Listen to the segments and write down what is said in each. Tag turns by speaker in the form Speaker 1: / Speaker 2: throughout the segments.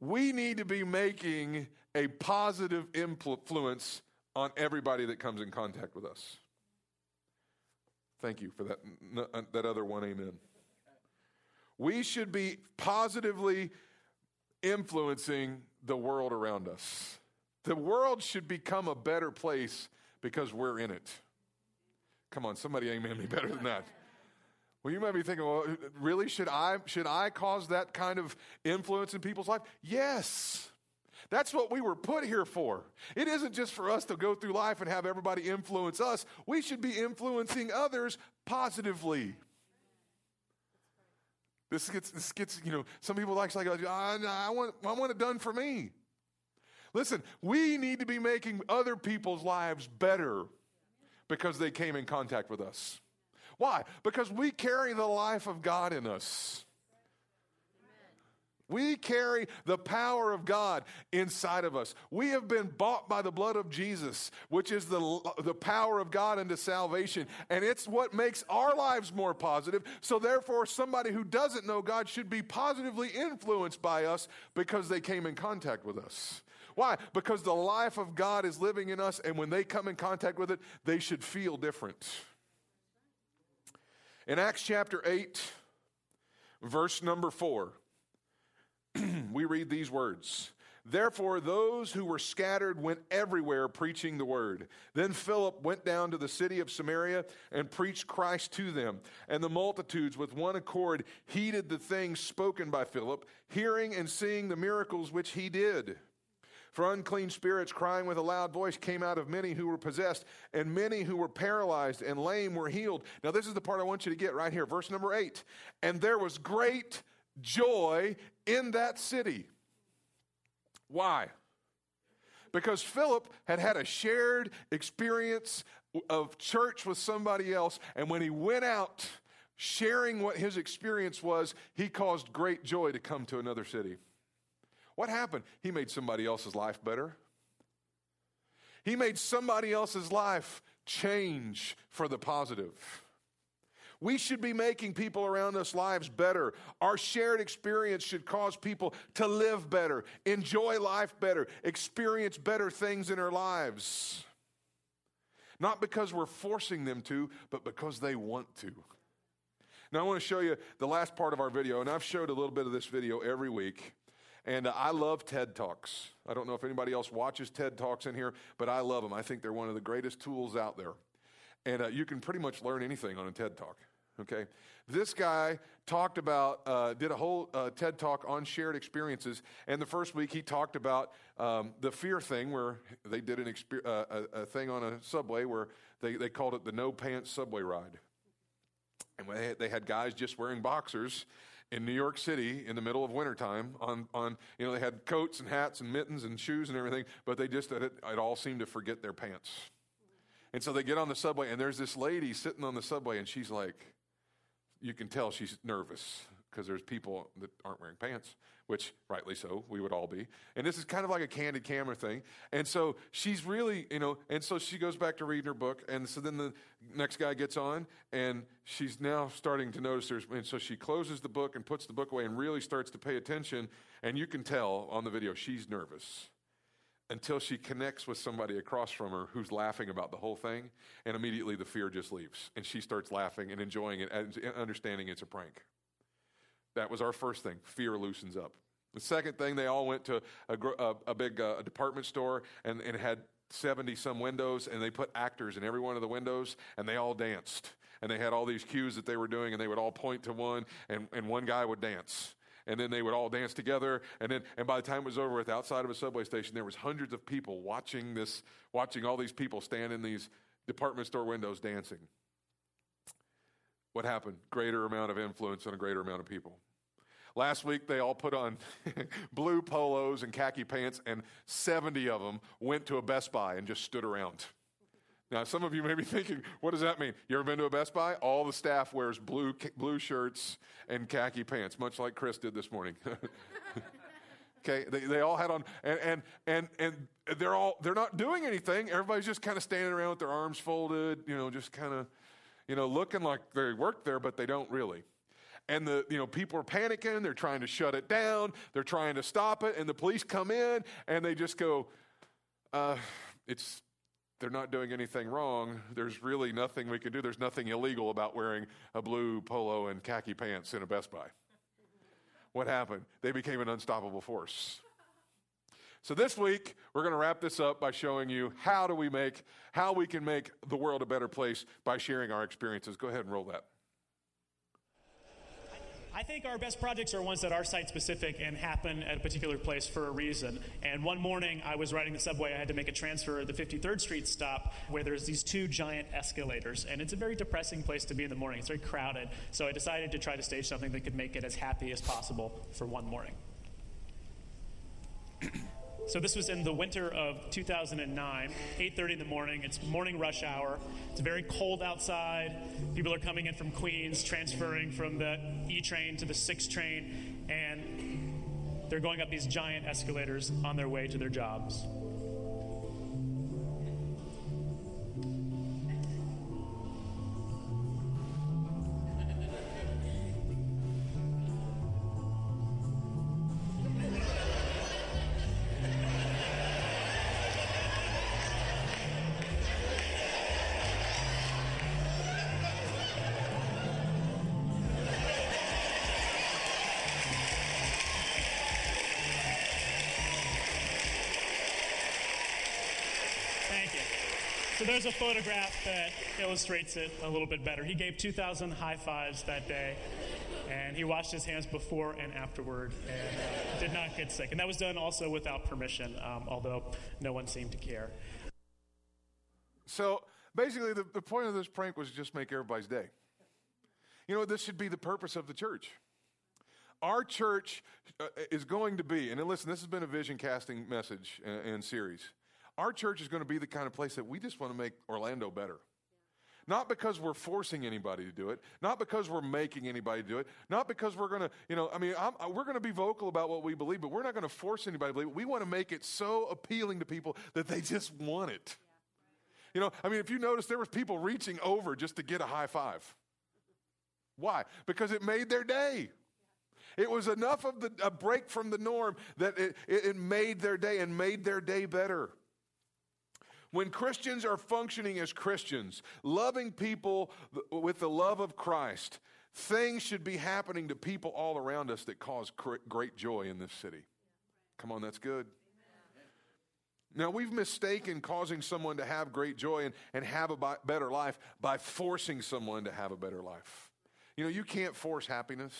Speaker 1: we need to be making a positive influence on everybody that comes in contact with us. Thank you for that, that other one, amen. We should be positively influencing the world around us. The world should become a better place because we're in it. Come on, somebody amen me better than that. Well, you might be thinking, well, really, should I, should I cause that kind of influence in people's life? Yes. That's what we were put here for. It isn't just for us to go through life and have everybody influence us. We should be influencing others positively. This gets, this gets you know, some people like, like uh, I, I, want, I want it done for me. Listen, we need to be making other people's lives better because they came in contact with us. Why? Because we carry the life of God in us. We carry the power of God inside of us. We have been bought by the blood of Jesus, which is the, the power of God into salvation. And it's what makes our lives more positive. So, therefore, somebody who doesn't know God should be positively influenced by us because they came in contact with us. Why? Because the life of God is living in us, and when they come in contact with it, they should feel different. In Acts chapter 8, verse number 4, we read these words. Therefore, those who were scattered went everywhere preaching the word. Then Philip went down to the city of Samaria and preached Christ to them. And the multitudes, with one accord, heeded the things spoken by Philip, hearing and seeing the miracles which he did. For unclean spirits, crying with a loud voice, came out of many who were possessed, and many who were paralyzed and lame were healed. Now, this is the part I want you to get right here. Verse number eight. And there was great joy in that city. Why? Because Philip had had a shared experience of church with somebody else, and when he went out sharing what his experience was, he caused great joy to come to another city. What happened? He made somebody else's life better. He made somebody else's life change for the positive. We should be making people around us lives better. Our shared experience should cause people to live better, enjoy life better, experience better things in their lives. Not because we're forcing them to, but because they want to. Now, I want to show you the last part of our video, and I've showed a little bit of this video every week. And uh, I love TED Talks. I don't know if anybody else watches TED Talks in here, but I love them. I think they're one of the greatest tools out there. And uh, you can pretty much learn anything on a TED Talk. Okay? This guy talked about, uh, did a whole uh, TED Talk on shared experiences. And the first week he talked about um, the fear thing, where they did an exper- uh, a, a thing on a subway where they, they called it the no pants subway ride. And they had, they had guys just wearing boxers in New York City in the middle of wintertime on, on you know, they had coats and hats and mittens and shoes and everything, but they just, it, it all seemed to forget their pants. And so they get on the subway, and there's this lady sitting on the subway, and she's like, you can tell she's nervous because there's people that aren't wearing pants, which rightly so, we would all be. And this is kind of like a candid camera thing. And so she's really, you know, and so she goes back to reading her book. And so then the next guy gets on, and she's now starting to notice there's, and so she closes the book and puts the book away and really starts to pay attention. And you can tell on the video she's nervous until she connects with somebody across from her who's laughing about the whole thing, and immediately the fear just leaves, and she starts laughing and enjoying it and understanding it's a prank. That was our first thing. Fear loosens up. The second thing, they all went to a, a, a big uh, department store and, and had 70 some windows, and they put actors in every one of the windows, and they all danced. And they had all these cues that they were doing, and they would all point to one, and, and one guy would dance and then they would all dance together and then and by the time it was over with outside of a subway station there was hundreds of people watching this watching all these people stand in these department store windows dancing what happened greater amount of influence on a greater amount of people Last week, they all put on blue polos and khaki pants, and 70 of them went to a Best Buy and just stood around. Now, some of you may be thinking, what does that mean? You ever been to a Best Buy? All the staff wears blue, blue shirts and khaki pants, much like Chris did this morning. okay, they, they all had on, and, and, and, and they're all, they're not doing anything. Everybody's just kind of standing around with their arms folded, you know, just kind of, you know, looking like they work there, but they don't really. And the you know people are panicking. They're trying to shut it down. They're trying to stop it, and the police come in and they just go, uh, "It's they're not doing anything wrong. There's really nothing we can do. There's nothing illegal about wearing a blue polo and khaki pants in a Best Buy." What happened? They became an unstoppable force. So this week we're going to wrap this up by showing you how do we make how we can make the world a better place by sharing our experiences. Go ahead and roll that.
Speaker 2: I think our best projects are ones that are site specific and happen at a particular place for a reason. And one morning I was riding the subway, I had to make a transfer at the 53rd Street stop where there's these two giant escalators. And it's a very depressing place to be in the morning. It's very crowded. So I decided to try to stage something that could make it as happy as possible for one morning. So this was in the winter of 2009, 8:30 in the morning. It's morning rush hour. It's very cold outside. People are coming in from Queens, transferring from the E train to the 6 train, and they're going up these giant escalators on their way to their jobs. There's a photograph that illustrates it a little bit better. He gave 2,000 high fives that day, and he washed his hands before and afterward, and uh, did not get sick. And that was done also without permission, um, although no one seemed to care.
Speaker 1: So basically, the, the point of this prank was just make everybody's day. You know, this should be the purpose of the church. Our church uh, is going to be, and listen, this has been a vision casting message and, and series our church is going to be the kind of place that we just want to make Orlando better. Not because we're forcing anybody to do it, not because we're making anybody do it, not because we're going to, you know, I mean, I'm, we're going to be vocal about what we believe, but we're not going to force anybody to believe it. We want to make it so appealing to people that they just want it. You know, I mean, if you notice, there was people reaching over just to get a high five. Why? Because it made their day. It was enough of the, a break from the norm that it, it made their day and made their day better. When Christians are functioning as Christians, loving people with the love of Christ, things should be happening to people all around us that cause great joy in this city. Come on, that's good. Now, we've mistaken causing someone to have great joy and, and have a better life by forcing someone to have a better life. You know, you can't force happiness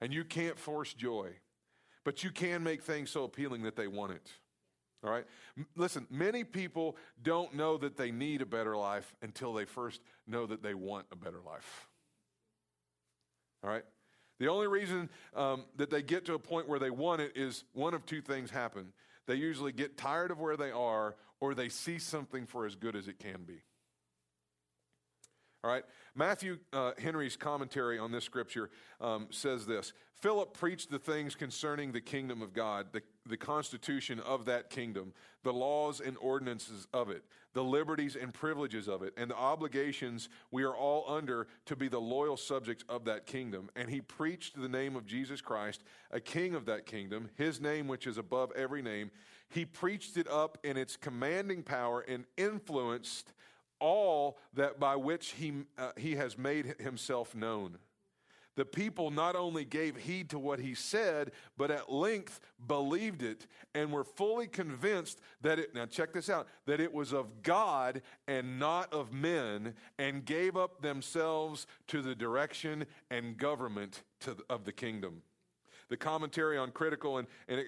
Speaker 1: and you can't force joy, but you can make things so appealing that they want it. All right? Listen, many people don't know that they need a better life until they first know that they want a better life. All right? The only reason um, that they get to a point where they want it is one of two things happen. They usually get tired of where they are, or they see something for as good as it can be. All right. Matthew uh, Henry's commentary on this scripture um, says this Philip preached the things concerning the kingdom of God, the, the constitution of that kingdom, the laws and ordinances of it, the liberties and privileges of it, and the obligations we are all under to be the loyal subjects of that kingdom. And he preached the name of Jesus Christ, a king of that kingdom, his name which is above every name. He preached it up in its commanding power and influenced all that by which he, uh, he has made himself known. The people not only gave heed to what he said, but at length believed it and were fully convinced that it, now check this out, that it was of God and not of men, and gave up themselves to the direction and government to, of the kingdom. The commentary on critical and, and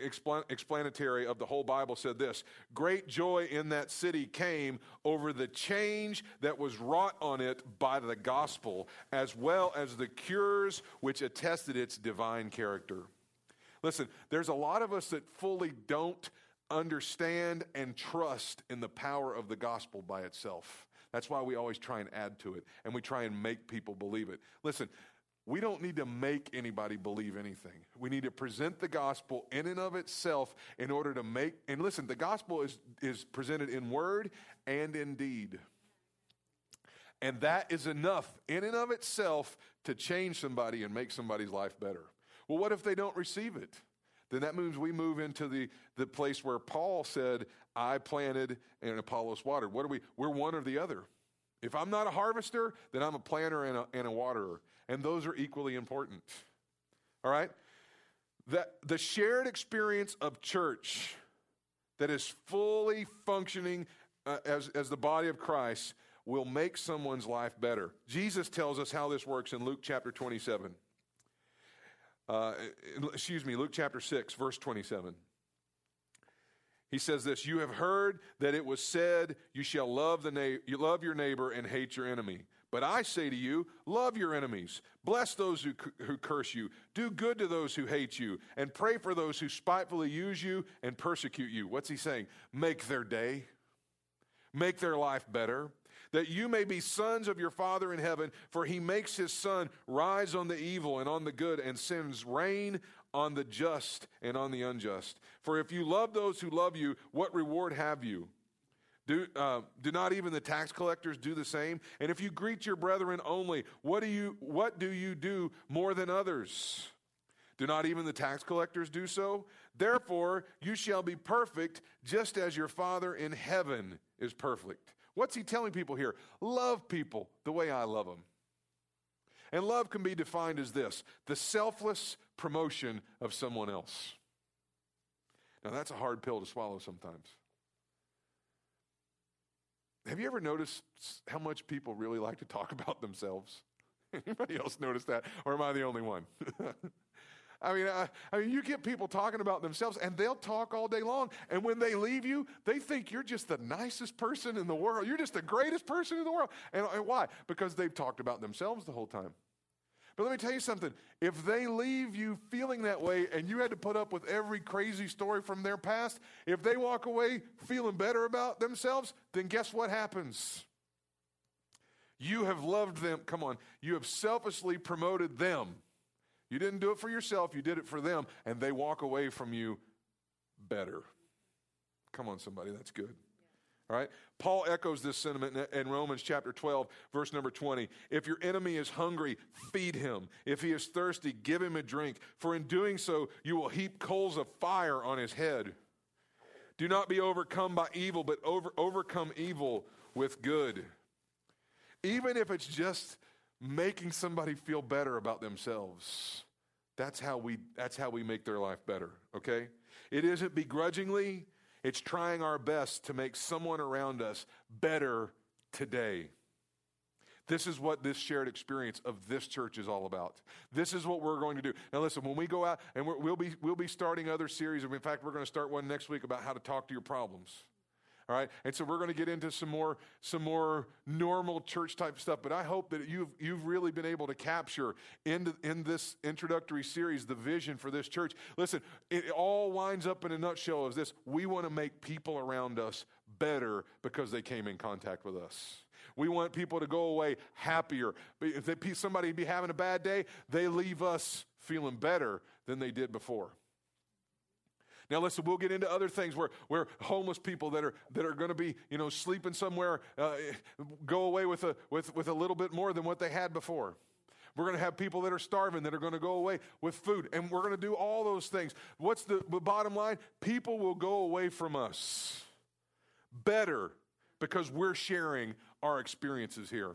Speaker 1: explanatory of the whole Bible said this Great joy in that city came over the change that was wrought on it by the gospel, as well as the cures which attested its divine character. Listen, there's a lot of us that fully don't understand and trust in the power of the gospel by itself. That's why we always try and add to it and we try and make people believe it. Listen, we don't need to make anybody believe anything. We need to present the gospel in and of itself in order to make, and listen, the gospel is, is presented in word and in deed. And that is enough in and of itself to change somebody and make somebody's life better. Well, what if they don't receive it? Then that means we move into the, the place where Paul said, I planted and Apollos watered. What are we? We're one or the other. If I'm not a harvester, then I'm a planter and a, and a waterer. And those are equally important. All right? That the shared experience of church that is fully functioning uh, as, as the body of Christ will make someone's life better. Jesus tells us how this works in Luke chapter 27. Uh, excuse me, Luke chapter 6, verse 27. He says this You have heard that it was said, You shall love, the na- you love your neighbor and hate your enemy. But I say to you, love your enemies, bless those who, who curse you, do good to those who hate you, and pray for those who spitefully use you and persecute you. What's he saying? Make their day, make their life better, that you may be sons of your Father in heaven, for he makes his sun rise on the evil and on the good, and sends rain on the just and on the unjust. For if you love those who love you, what reward have you? Do, uh, do not even the tax collectors do the same? And if you greet your brethren only, what do you, what do, you do more than others? Do not even the tax collectors do so? Therefore, you shall be perfect, just as your Father in heaven is perfect. What's he telling people here? Love people the way I love them. And love can be defined as this the selfless promotion of someone else. Now, that's a hard pill to swallow sometimes. Have you ever noticed how much people really like to talk about themselves? Anybody else notice that? Or am I the only one? I mean, I, I, mean, you get people talking about themselves, and they'll talk all day long. And when they leave you, they think you're just the nicest person in the world. You're just the greatest person in the world. And, and why? Because they've talked about themselves the whole time. But let me tell you something. If they leave you feeling that way and you had to put up with every crazy story from their past, if they walk away feeling better about themselves, then guess what happens? You have loved them. Come on. You have selfishly promoted them. You didn't do it for yourself, you did it for them, and they walk away from you better. Come on, somebody. That's good. All right? Paul echoes this sentiment in Romans chapter 12, verse number 20. If your enemy is hungry, feed him. If he is thirsty, give him a drink. For in doing so, you will heap coals of fire on his head. Do not be overcome by evil, but over, overcome evil with good. Even if it's just making somebody feel better about themselves, that's how we, that's how we make their life better, okay? It isn't begrudgingly, it's trying our best to make someone around us better today. This is what this shared experience of this church is all about. This is what we're going to do. Now, listen, when we go out, and we will be, we'll be starting other series. In fact, we're going to start one next week about how to talk to your problems. All right, and so we're going to get into some more some more normal church type stuff. But I hope that you've you've really been able to capture in in this introductory series the vision for this church. Listen, it all winds up in a nutshell as this: we want to make people around us better because they came in contact with us. We want people to go away happier. If they, somebody be having a bad day, they leave us feeling better than they did before. Now, listen, we'll get into other things where, where homeless people that are, that are going to be, you know, sleeping somewhere uh, go away with a, with, with a little bit more than what they had before. We're going to have people that are starving that are going to go away with food, and we're going to do all those things. What's the, the bottom line? People will go away from us better because we're sharing our experiences here.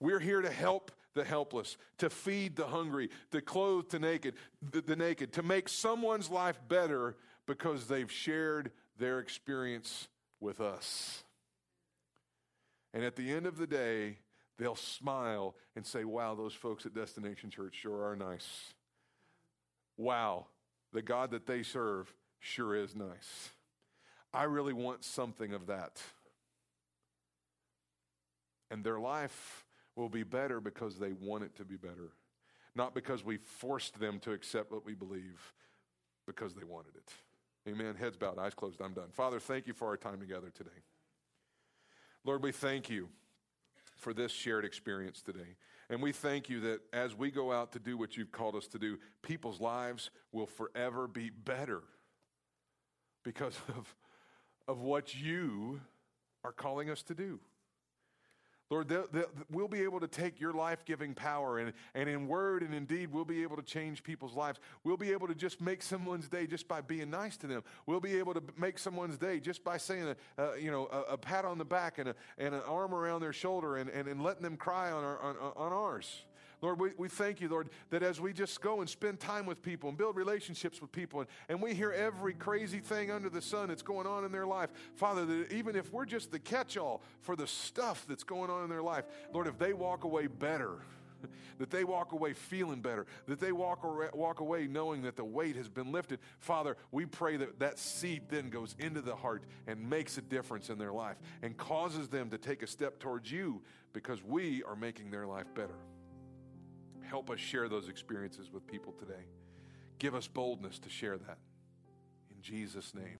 Speaker 1: We're here to help the helpless, to feed the hungry, to clothe the naked, the, the naked, to make someone's life better because they've shared their experience with us. And at the end of the day, they'll smile and say, Wow, those folks at Destination Church sure are nice. Wow, the God that they serve sure is nice. I really want something of that. And their life will be better because they want it to be better, not because we forced them to accept what we believe, because they wanted it. Amen. Heads bowed, eyes closed. I'm done. Father, thank you for our time together today. Lord, we thank you for this shared experience today. And we thank you that as we go out to do what you've called us to do, people's lives will forever be better because of, of what you are calling us to do. Lord, we'll be able to take your life giving power and, and in word and in deed, we'll be able to change people's lives. We'll be able to just make someone's day just by being nice to them. We'll be able to make someone's day just by saying a, uh, you know, a, a, pat on the back and, a, and an arm around their shoulder and, and, and letting them cry on, our, on, on ours. Lord, we, we thank you, Lord, that as we just go and spend time with people and build relationships with people, and, and we hear every crazy thing under the sun that's going on in their life, Father, that even if we're just the catch all for the stuff that's going on in their life, Lord, if they walk away better, that they walk away feeling better, that they walk, walk away knowing that the weight has been lifted. Father, we pray that that seed then goes into the heart and makes a difference in their life and causes them to take a step towards you because we are making their life better. Help us share those experiences with people today. Give us boldness to share that. In Jesus' name.